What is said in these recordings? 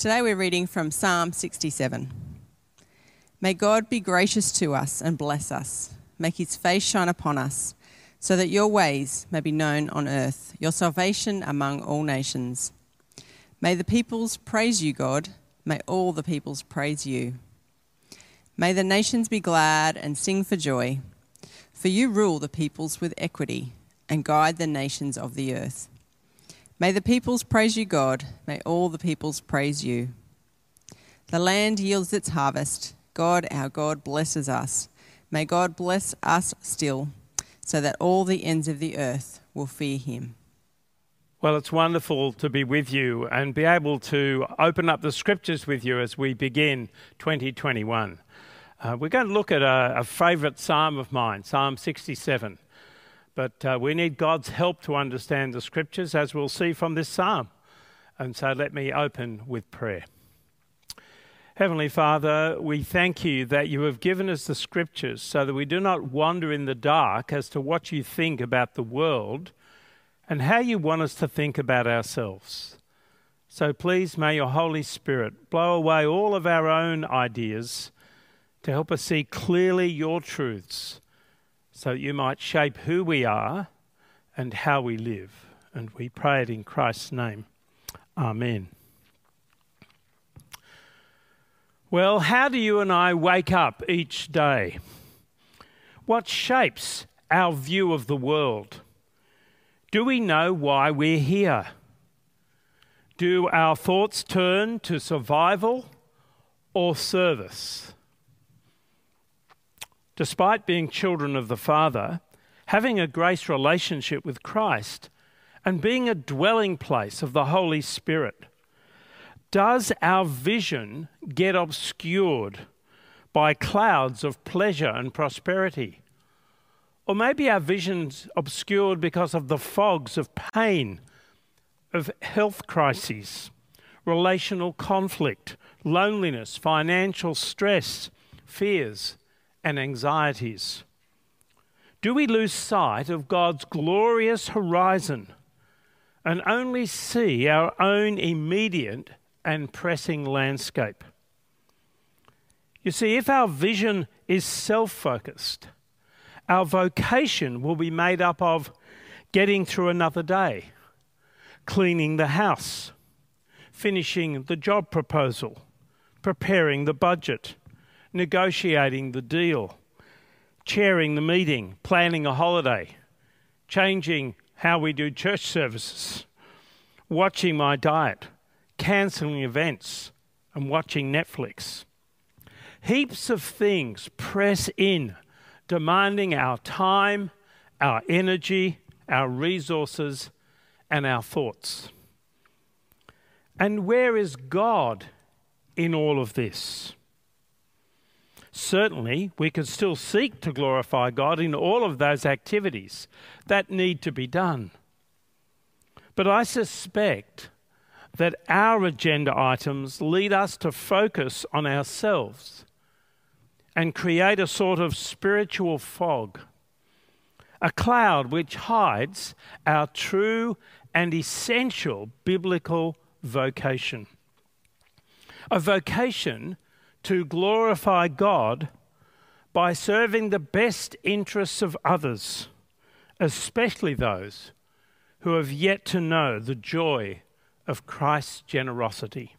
Today we're reading from Psalm 67. May God be gracious to us and bless us, make his face shine upon us, so that your ways may be known on earth, your salvation among all nations. May the peoples praise you, God. May all the peoples praise you. May the nations be glad and sing for joy, for you rule the peoples with equity and guide the nations of the earth. May the peoples praise you, God. May all the peoples praise you. The land yields its harvest. God, our God, blesses us. May God bless us still, so that all the ends of the earth will fear him. Well, it's wonderful to be with you and be able to open up the scriptures with you as we begin 2021. Uh, we're going to look at a, a favourite psalm of mine, Psalm 67. But uh, we need God's help to understand the scriptures, as we'll see from this psalm. And so let me open with prayer. Heavenly Father, we thank you that you have given us the scriptures so that we do not wander in the dark as to what you think about the world and how you want us to think about ourselves. So please may your Holy Spirit blow away all of our own ideas to help us see clearly your truths so that you might shape who we are and how we live. And we pray it in Christ's name. Amen. Well, how do you and I wake up each day? What shapes our view of the world? Do we know why we're here? Do our thoughts turn to survival or service? Despite being children of the Father, having a grace relationship with Christ, and being a dwelling place of the Holy Spirit, does our vision get obscured by clouds of pleasure and prosperity? Or maybe our vision's obscured because of the fogs of pain, of health crises, relational conflict, loneliness, financial stress, fears, and anxieties? Do we lose sight of God's glorious horizon and only see our own immediate and pressing landscape? You see, if our vision is self focused, our vocation will be made up of getting through another day, cleaning the house, finishing the job proposal, preparing the budget, negotiating the deal, chairing the meeting, planning a holiday, changing how we do church services, watching my diet, cancelling events, and watching Netflix. Heaps of things press in, demanding our time, our energy, our resources, and our thoughts. And where is God in all of this? Certainly, we can still seek to glorify God in all of those activities that need to be done. But I suspect that our agenda items lead us to focus on ourselves and create a sort of spiritual fog, a cloud which hides our true and essential biblical vocation. A vocation to glorify God by serving the best interests of others, especially those who have yet to know the joy of Christ's generosity.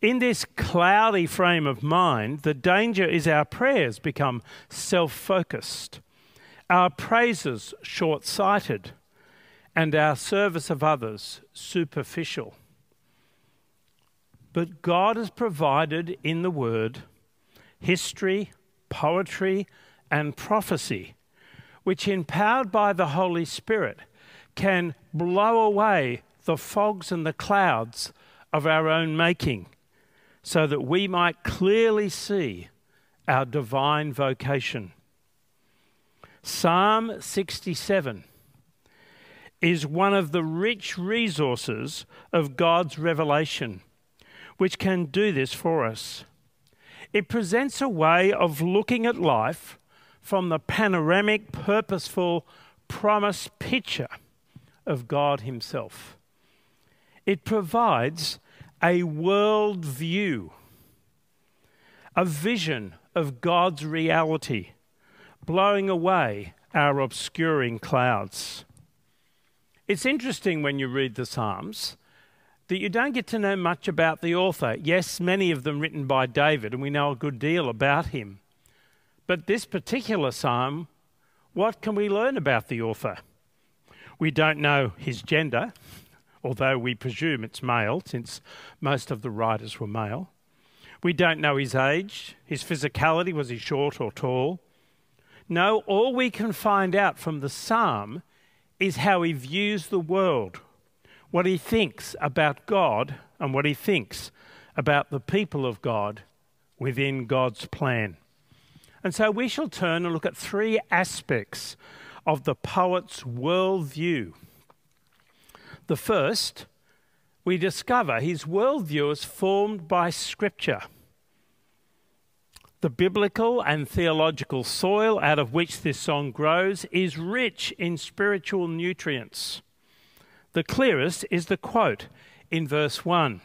In this cloudy frame of mind, the danger is our prayers become self focused, our praises short sighted, and our service of others superficial. But God has provided in the Word history, poetry, and prophecy, which, empowered by the Holy Spirit, can blow away the fogs and the clouds of our own making so that we might clearly see our divine vocation. Psalm 67 is one of the rich resources of God's revelation which can do this for us. It presents a way of looking at life from the panoramic, purposeful, promise picture of God Himself. It provides a world view, a vision of God's reality, blowing away our obscuring clouds. It's interesting when you read the Psalms that you don't get to know much about the author. Yes, many of them written by David, and we know a good deal about him. But this particular psalm, what can we learn about the author? We don't know his gender, although we presume it's male, since most of the writers were male. We don't know his age, his physicality, was he short or tall? No, all we can find out from the psalm is how he views the world, what he thinks about God, and what he thinks about the people of God within God's plan. And so we shall turn and look at three aspects of the poet's worldview. The first, we discover his worldview is formed by Scripture. The biblical and theological soil out of which this song grows is rich in spiritual nutrients. The clearest is the quote in verse 1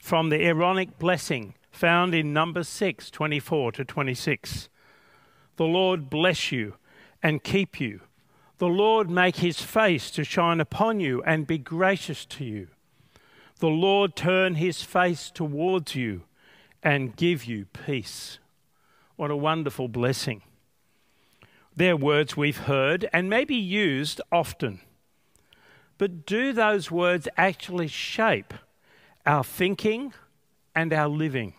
from the Aaronic blessing found in Numbers 6 24 to 26. The Lord bless you and keep you. The Lord make his face to shine upon you and be gracious to you. The Lord turn his face towards you and give you peace. What a wonderful blessing. They're words we've heard and maybe used often. But do those words actually shape our thinking and our living?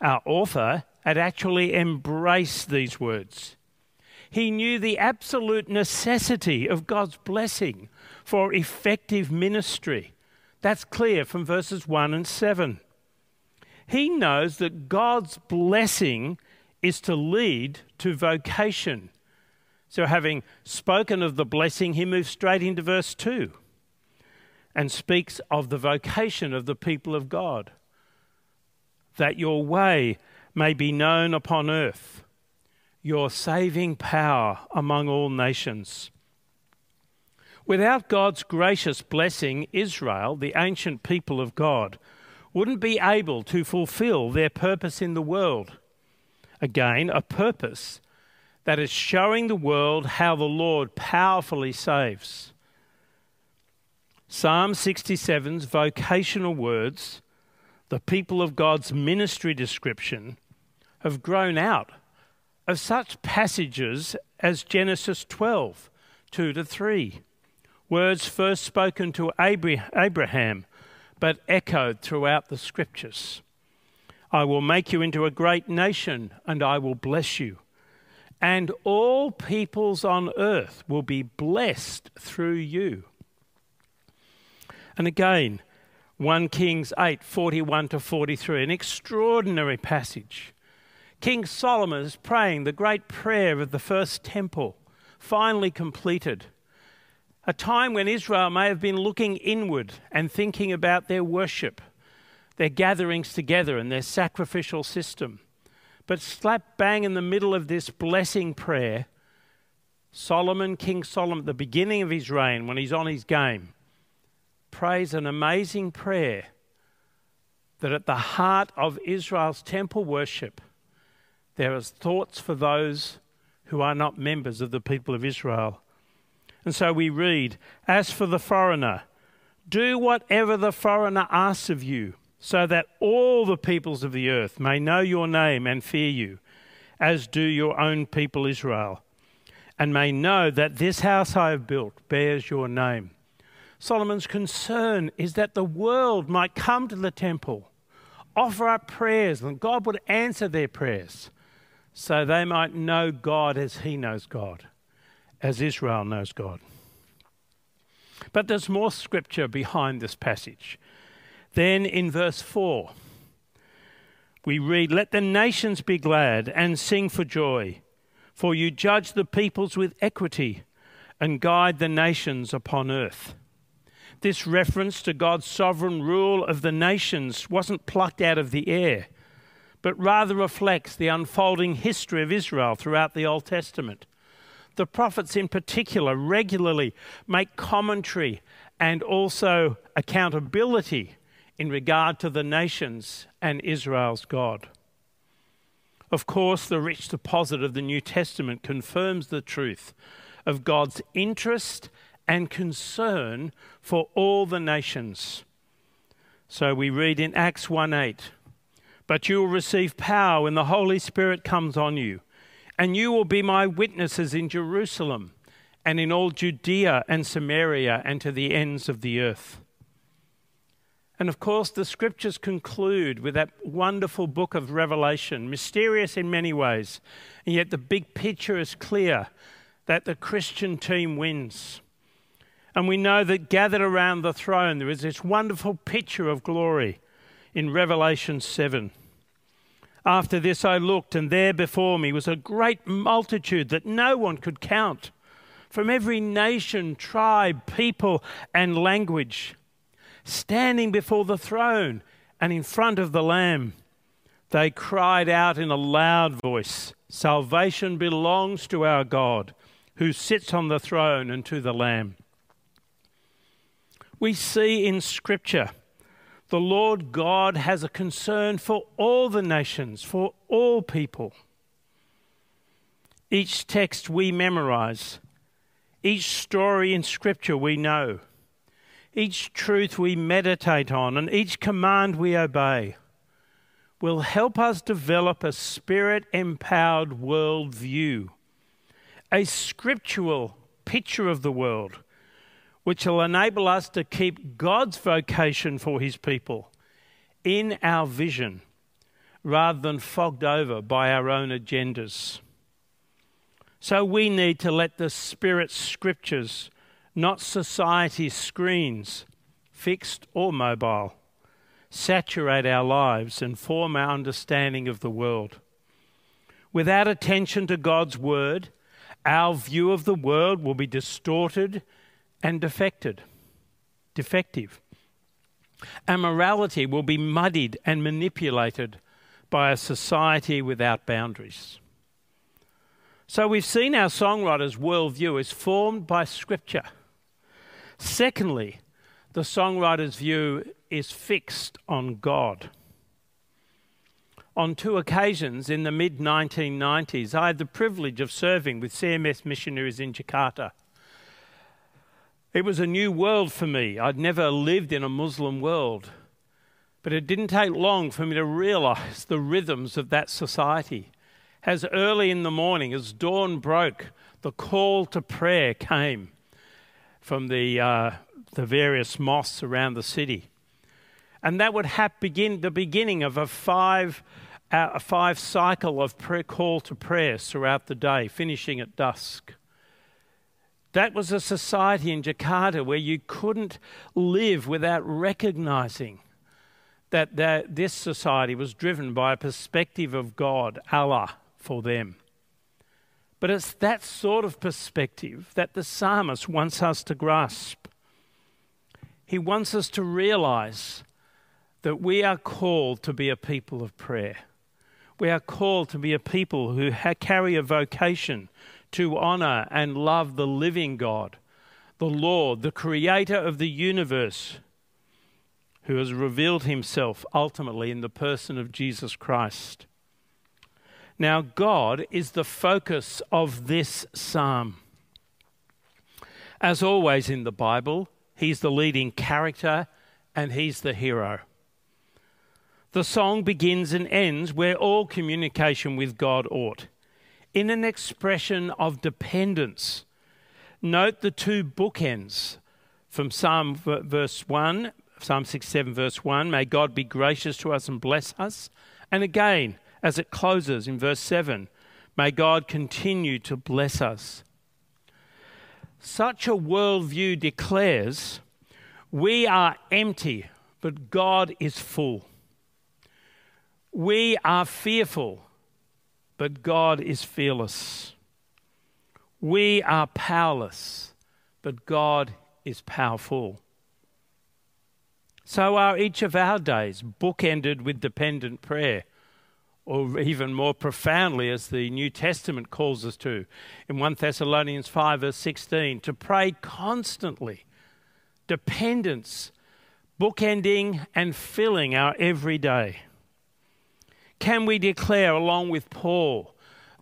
Our author had actually embraced these words. He knew the absolute necessity of God's blessing for effective ministry. That's clear from verses 1 and 7. He knows that God's blessing is to lead to vocation. So, having spoken of the blessing, he moves straight into verse 2 and speaks of the vocation of the people of God that your way may be known upon earth, your saving power among all nations. Without God's gracious blessing, Israel, the ancient people of God, wouldn't be able to fulfill their purpose in the world. Again, a purpose that is showing the world how the Lord powerfully saves. Psalm 67's vocational words the people of God's ministry description have grown out of such passages as Genesis 12, 2 to 3, words first spoken to Abraham but echoed throughout the scriptures. I will make you into a great nation and I will bless you. And all peoples on earth will be blessed through you. And again, 1 Kings 8 41 to 43, an extraordinary passage. King Solomon is praying the great prayer of the first temple, finally completed. A time when Israel may have been looking inward and thinking about their worship, their gatherings together, and their sacrificial system. But slap bang in the middle of this blessing prayer, Solomon, King Solomon, at the beginning of his reign, when he's on his game, prays an amazing prayer that at the heart of Israel's temple worship, there is thoughts for those who are not members of the people of Israel. And so we read, As for the foreigner, do whatever the foreigner asks of you, so that all the peoples of the earth may know your name and fear you, as do your own people Israel, and may know that this house I have built bears your name. Solomon's concern is that the world might come to the temple, offer up prayers, and God would answer their prayers so they might know God as he knows God, as Israel knows God. But there's more scripture behind this passage. Then in verse 4, we read, Let the nations be glad and sing for joy, for you judge the peoples with equity and guide the nations upon earth. This reference to God's sovereign rule of the nations wasn't plucked out of the air, but rather reflects the unfolding history of Israel throughout the Old Testament. The prophets, in particular, regularly make commentary and also accountability in regard to the nations and Israel's God. Of course, the rich deposit of the New Testament confirms the truth of God's interest and concern for all the nations. So we read in Acts 1 8, But you will receive power when the Holy Spirit comes on you, and you will be my witnesses in Jerusalem and in all Judea and Samaria and to the ends of the earth. And of course, the scriptures conclude with that wonderful book of Revelation, mysterious in many ways, and yet the big picture is clear that the Christian team wins. And we know that gathered around the throne, there is this wonderful picture of glory in Revelation 7. After this, I looked, and there before me was a great multitude that no one could count from every nation, tribe, people, and language, standing before the throne and in front of the Lamb. They cried out in a loud voice Salvation belongs to our God, who sits on the throne, and to the Lamb. We see in Scripture the Lord God has a concern for all the nations, for all people. Each text we memorize each story in Scripture we know, each truth we meditate on, and each command we obey will help us develop a spirit empowered worldview, a scriptural picture of the world, which will enable us to keep God's vocation for His people in our vision rather than fogged over by our own agendas. So we need to let the Spirit scriptures, not society's screens, fixed or mobile, saturate our lives and form our understanding of the world. Without attention to God's word, our view of the world will be distorted and defected, defective. Our morality will be muddied and manipulated by a society without boundaries. So we've seen our songwriter's worldview is formed by Scripture. Secondly, the songwriter's view is fixed on God. On two occasions in the mid 1990s, I had the privilege of serving with CMS missionaries in Jakarta. It was a new world for me. I'd never lived in a Muslim world. But it didn't take long for me to realize the rhythms of that society as early in the morning, as dawn broke, the call to prayer came from the, uh, the various mosques around the city. And that would have begin the beginning of a five, uh, a five cycle of prayer, call to prayer throughout the day, finishing at dusk. That was a society in Jakarta where you couldn't live without recognizing that, that this society was driven by a perspective of God, Allah, for them. But it's that sort of perspective that the psalmist wants us to grasp. He wants us to realize that we are called to be a people of prayer. We are called to be a people who ha- carry a vocation to honor and love the living God, the Lord, the creator of the universe, who has revealed himself ultimately in the person of Jesus Christ. Now, God is the focus of this psalm. As always in the Bible, He's the leading character and He's the hero. The song begins and ends where all communication with God ought, in an expression of dependence. Note the two bookends from Psalm verse 1, Psalm 67, verse 1 May God be gracious to us and bless us. And again, as it closes in verse 7 May God continue to bless us. Such a worldview declares we are empty, but God is full. We are fearful, but God is fearless. We are powerless, but God is powerful. So are each of our days bookended with dependent prayer or even more profoundly, as the New Testament calls us to in 1 Thessalonians 5, verse 16, to pray constantly. Dependence, bookending and filling our everyday? Can we declare, along with Paul,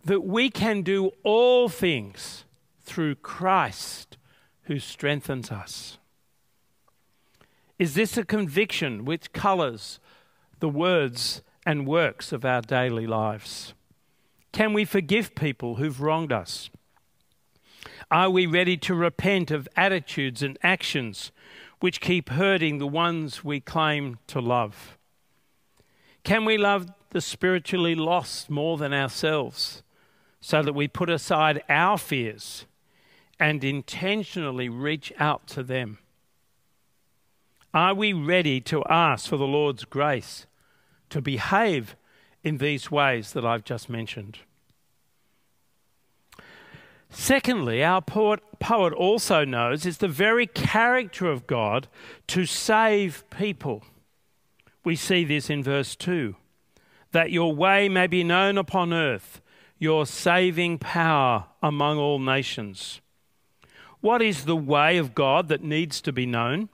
that we can do all things through Christ who strengthens us? Is this a conviction which colours the words and works of our daily lives? Can we forgive people who've wronged us? Are we ready to repent of attitudes and actions which keep hurting the ones we claim to love? Can we love the spiritually lost more than ourselves so that we put aside our fears and intentionally reach out to them? Are we ready to ask for the Lord's grace to behave in these ways that I've just mentioned? Secondly, our poet, poet also knows it's the very character of God to save people. We see this in verse 2 that your way may be known upon earth, your saving power among all nations. What is the way of God that needs to be known?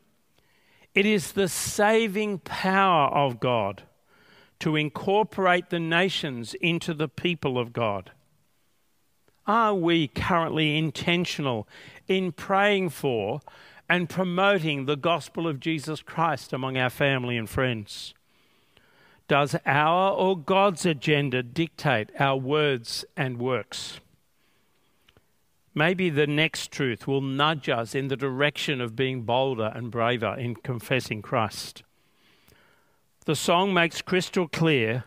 It is the saving power of God to incorporate the nations into the people of God. Are we currently intentional in praying for and promoting the gospel of Jesus Christ among our family and friends? Does our or God's agenda dictate our words and works? Maybe the next truth will nudge us in the direction of being bolder and braver in confessing Christ. The song makes crystal clear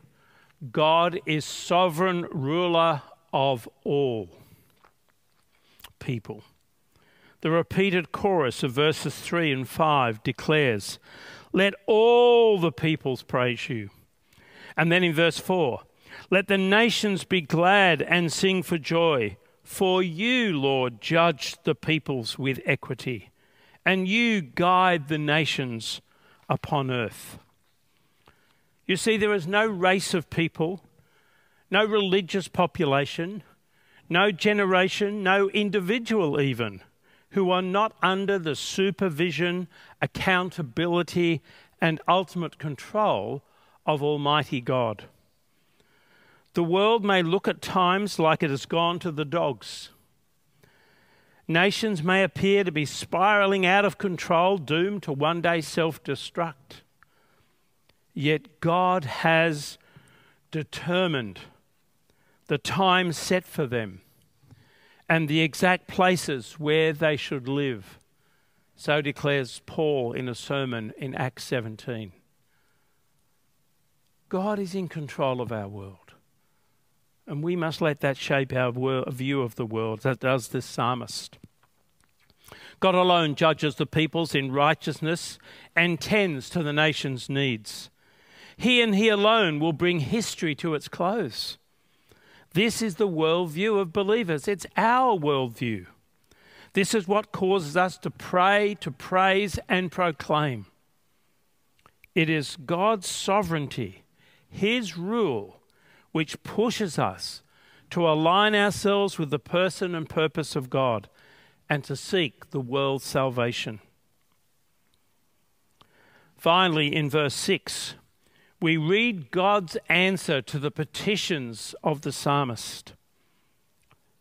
God is sovereign ruler of all people. The repeated chorus of verses 3 and 5 declares, Let all the peoples praise you. And then in verse 4, Let the nations be glad and sing for joy. For you, Lord, judge the peoples with equity, and you guide the nations upon earth. You see, there is no race of people, no religious population, no generation, no individual even, who are not under the supervision, accountability, and ultimate control of Almighty God. The world may look at times like it has gone to the dogs. Nations may appear to be spiraling out of control, doomed to one day self destruct. Yet God has determined the time set for them and the exact places where they should live. So declares Paul in a sermon in Acts 17. God is in control of our world. And we must let that shape our view of the world, as does this psalmist. God alone judges the peoples in righteousness and tends to the nation's needs. He and He alone will bring history to its close. This is the worldview of believers, it's our worldview. This is what causes us to pray, to praise, and proclaim. It is God's sovereignty, His rule, which pushes us to align ourselves with the person and purpose of God and to seek the world's salvation. Finally, in verse 6, we read God's answer to the petitions of the psalmist.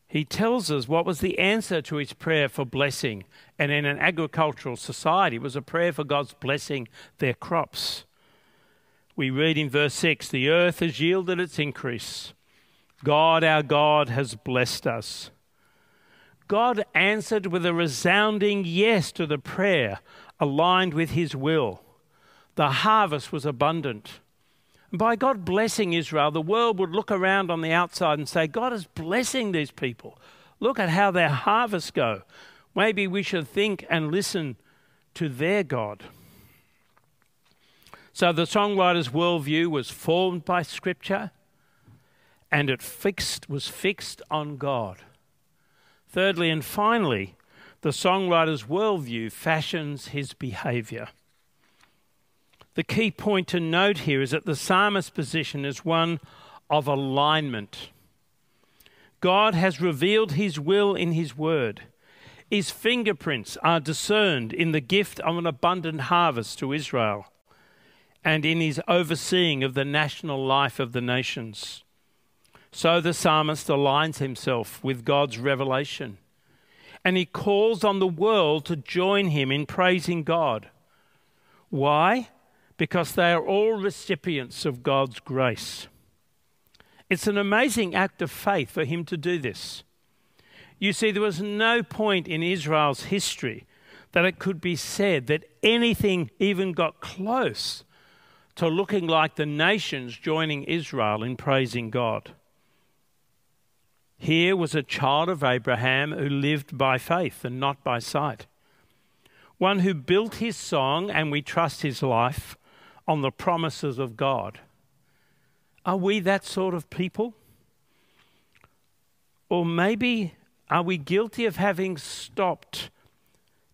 He tells us what was the answer to his prayer for blessing. And in an agricultural society, it was a prayer for God's blessing their crops we read in verse 6 the earth has yielded its increase. God, our God, has blessed us. God answered with a resounding yes to the prayer aligned with his will. The harvest was abundant. By God blessing Israel, the world would look around on the outside and say, God is blessing these people. Look at how their harvests go. Maybe we should think and listen to their God. So the songwriter's worldview was formed by Scripture and it fixed, was fixed on God. Thirdly and finally, the songwriter's worldview fashions his behavior. The key point to note here is that the psalmist's position is one of alignment. God has revealed his will in his word. His fingerprints are discerned in the gift of an abundant harvest to Israel and in his overseeing of the national life of the nations. So the psalmist aligns himself with God's revelation and he calls on the world to join him in praising God. Why? Because they are all recipients of God's grace. It's an amazing act of faith for him to do this. You see, there was no point in Israel's history that it could be said that anything even got close to looking like the nations joining Israel in praising God. Here was a child of Abraham who lived by faith and not by sight. One who built his song, and we trust his life, on the promises of God. Are we that sort of people? Or maybe are we guilty of having stopped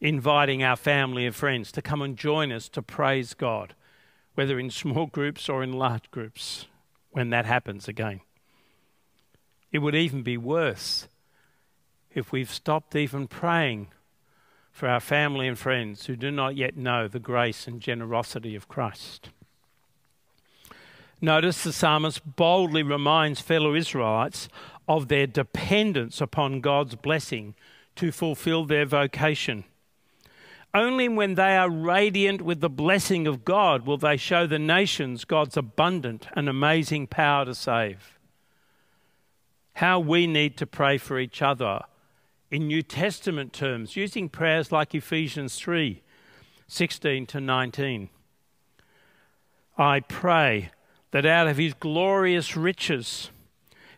inviting our family and friends to come and join us to praise God, whether in small groups or in large groups, when that happens again? It would even be worse if we've stopped even praying for our family and friends who do not yet know the grace and generosity of Christ. Notice the psalmist boldly reminds fellow Israelites of their dependence upon God's blessing to fulfill their vocation. Only when they are radiant with the blessing of God will they show the nations God's abundant and amazing power to save how we need to pray for each other in New Testament terms, using prayers like Ephesians 3 16 to 19. I pray that out of his glorious riches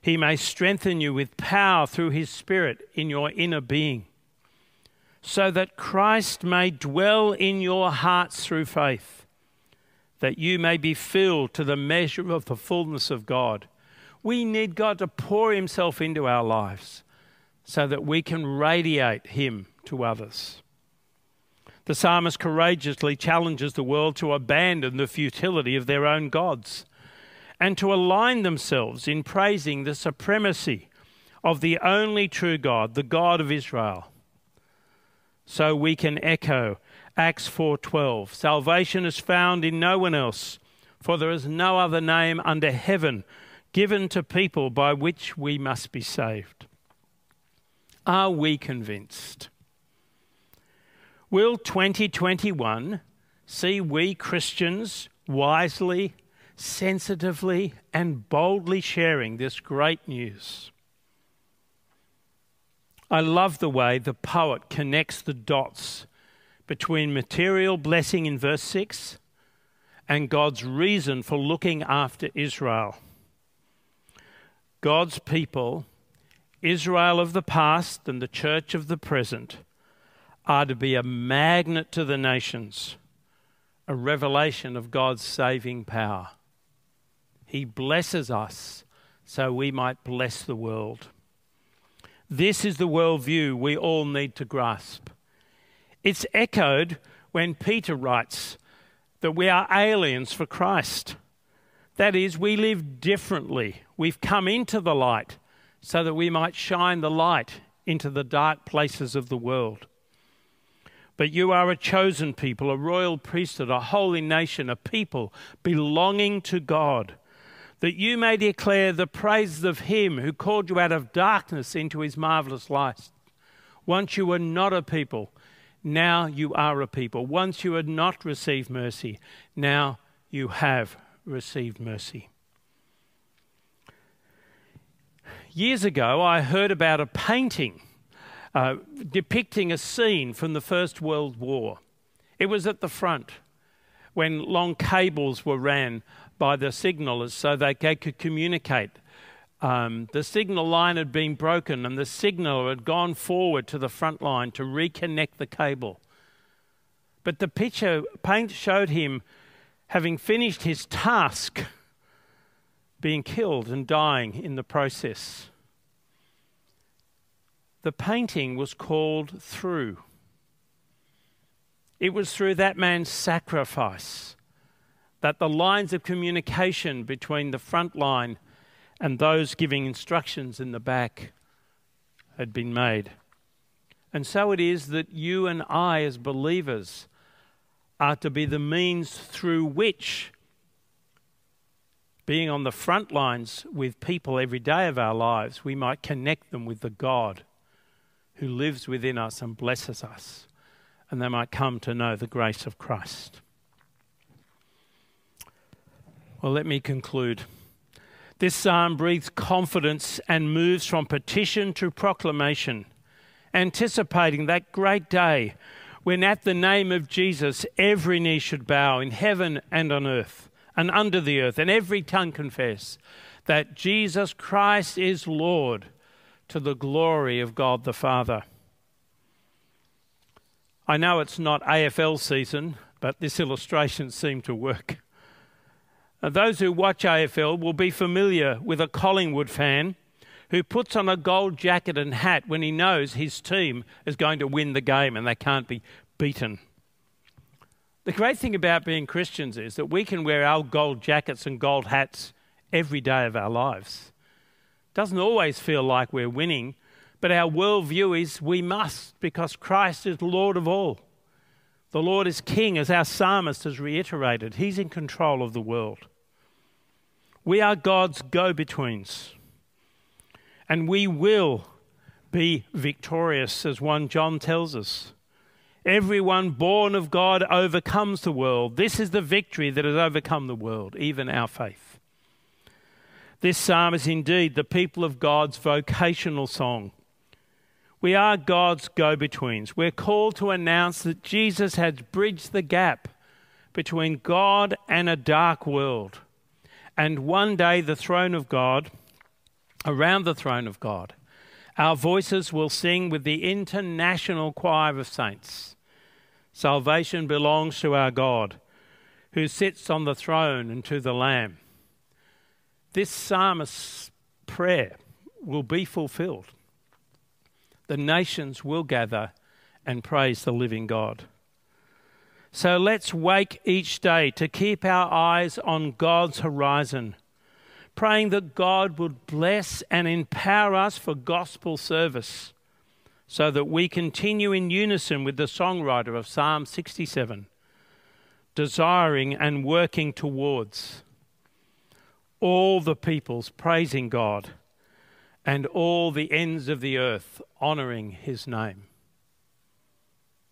he may strengthen you with power through his Spirit in your inner being, so that Christ may dwell in your hearts through faith, that you may be filled to the measure of the fullness of God. We need God to pour Himself into our lives so that we can radiate Him to others. The psalmist courageously challenges the world to abandon the futility of their own gods and to align themselves in praising the supremacy of the only true God, the God of Israel. So we can echo Acts 4:12. Salvation is found in no one else, for there is no other name under heaven given to people by which we must be saved. Are we convinced? Will 2021 see we Christians wisely, sensitively, and boldly sharing this great news? I love the way the poet connects the dots between material blessing in verse 6 and God's reason for looking after Israel. God's people, Israel of the past and the church of the present, are to be a magnet to the nations, a revelation of God's saving power. He blesses us so we might bless the world. This is the worldview we all need to grasp. It's echoed when Peter writes that we are aliens for Christ. That is, we live differently. We've come into the light so that we might shine the light into the dark places of the world. But you are a chosen people, a royal priesthood, a holy nation, a people belonging to God, that you may declare the praises of Him who called you out of darkness into His marvelous light. Once you were not a people, now you are a people. Once you had not received mercy, now you have received mercy. Years ago, I heard about a painting uh, depicting a scene from the First World War. It was at the front when long cables were ran by the signallers so they could communicate. Um, the signal line had been broken and the signaller had gone forward to the front line to reconnect the cable. But the picture paint showed him having finished his task, being killed and dying in the process. The painting was called Through. It was through that man's sacrifice that the lines of communication between the front line and those giving instructions in the back had been made. And so it is that you and I, as believers, are to be the means through which, being on the front lines with people every day of our lives, we might connect them with the God who lives within us and blesses us, and they might come to know the grace of Christ. Well, let me conclude. This psalm breathes confidence and moves from petition to proclamation, anticipating that great day when at the name of Jesus every knee should bow in heaven and on earth and under the earth, and every tongue confess that Jesus Christ is Lord to the glory of God the Father. I know it's not AFL season, but this illustration seemed to work. Uh, those who watch AFL will be familiar with a Collingwood fan who puts on a gold jacket and hat when he knows his team is going to win the game and they can't be beaten. The great thing about being Christians is that we can wear our gold jackets and gold hats every day of our lives. It doesn't always feel like we're winning, but our worldview is we must because Christ is Lord of all. The Lord is King, as our psalmist has reiterated. He's in control of the world. We are God's go betweens and we will be victorious, as 1 John tells us. Everyone born of God overcomes the world. This is the victory that has overcome the world, even our faith. This psalm is indeed the people of God's vocational song. We are God's go betweens. We're called to announce that Jesus has bridged the gap between God and a dark world. And one day, the throne of God around the throne of God. Our voices will sing with the international choir of saints. Salvation belongs to our God, who sits on the throne and to the Lamb. This psalmist's prayer will be fulfilled. The nations will gather and praise the living God. So let's wake each day to keep our eyes on God's horizon praying that God would bless and empower us for gospel service so that we continue in unison with the songwriter of Psalm 67, desiring and working towards all the peoples praising God and all the ends of the earth honoring his name.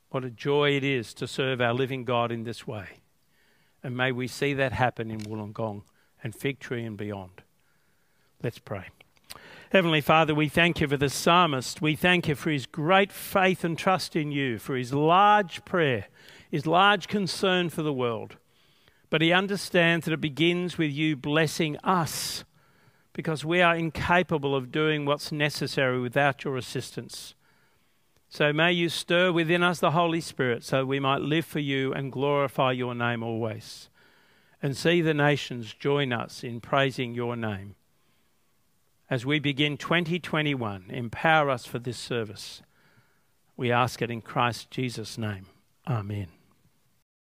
What a joy it is to serve our living God in this way. And may we see that happen in Wollongong and Fig Tree and beyond. Let's pray. Heavenly Father, we thank you for the psalmist. We thank you for his great faith and trust in you, for his large prayer, his large concern for the world. But he understands that it begins with you blessing us because we are incapable of doing what's necessary without your assistance. So may you stir within us the Holy Spirit so we might live for you and glorify your name always and see the nations join us in praising your name. As we begin 2021, empower us for this service. We ask it in Christ Jesus' name. Amen.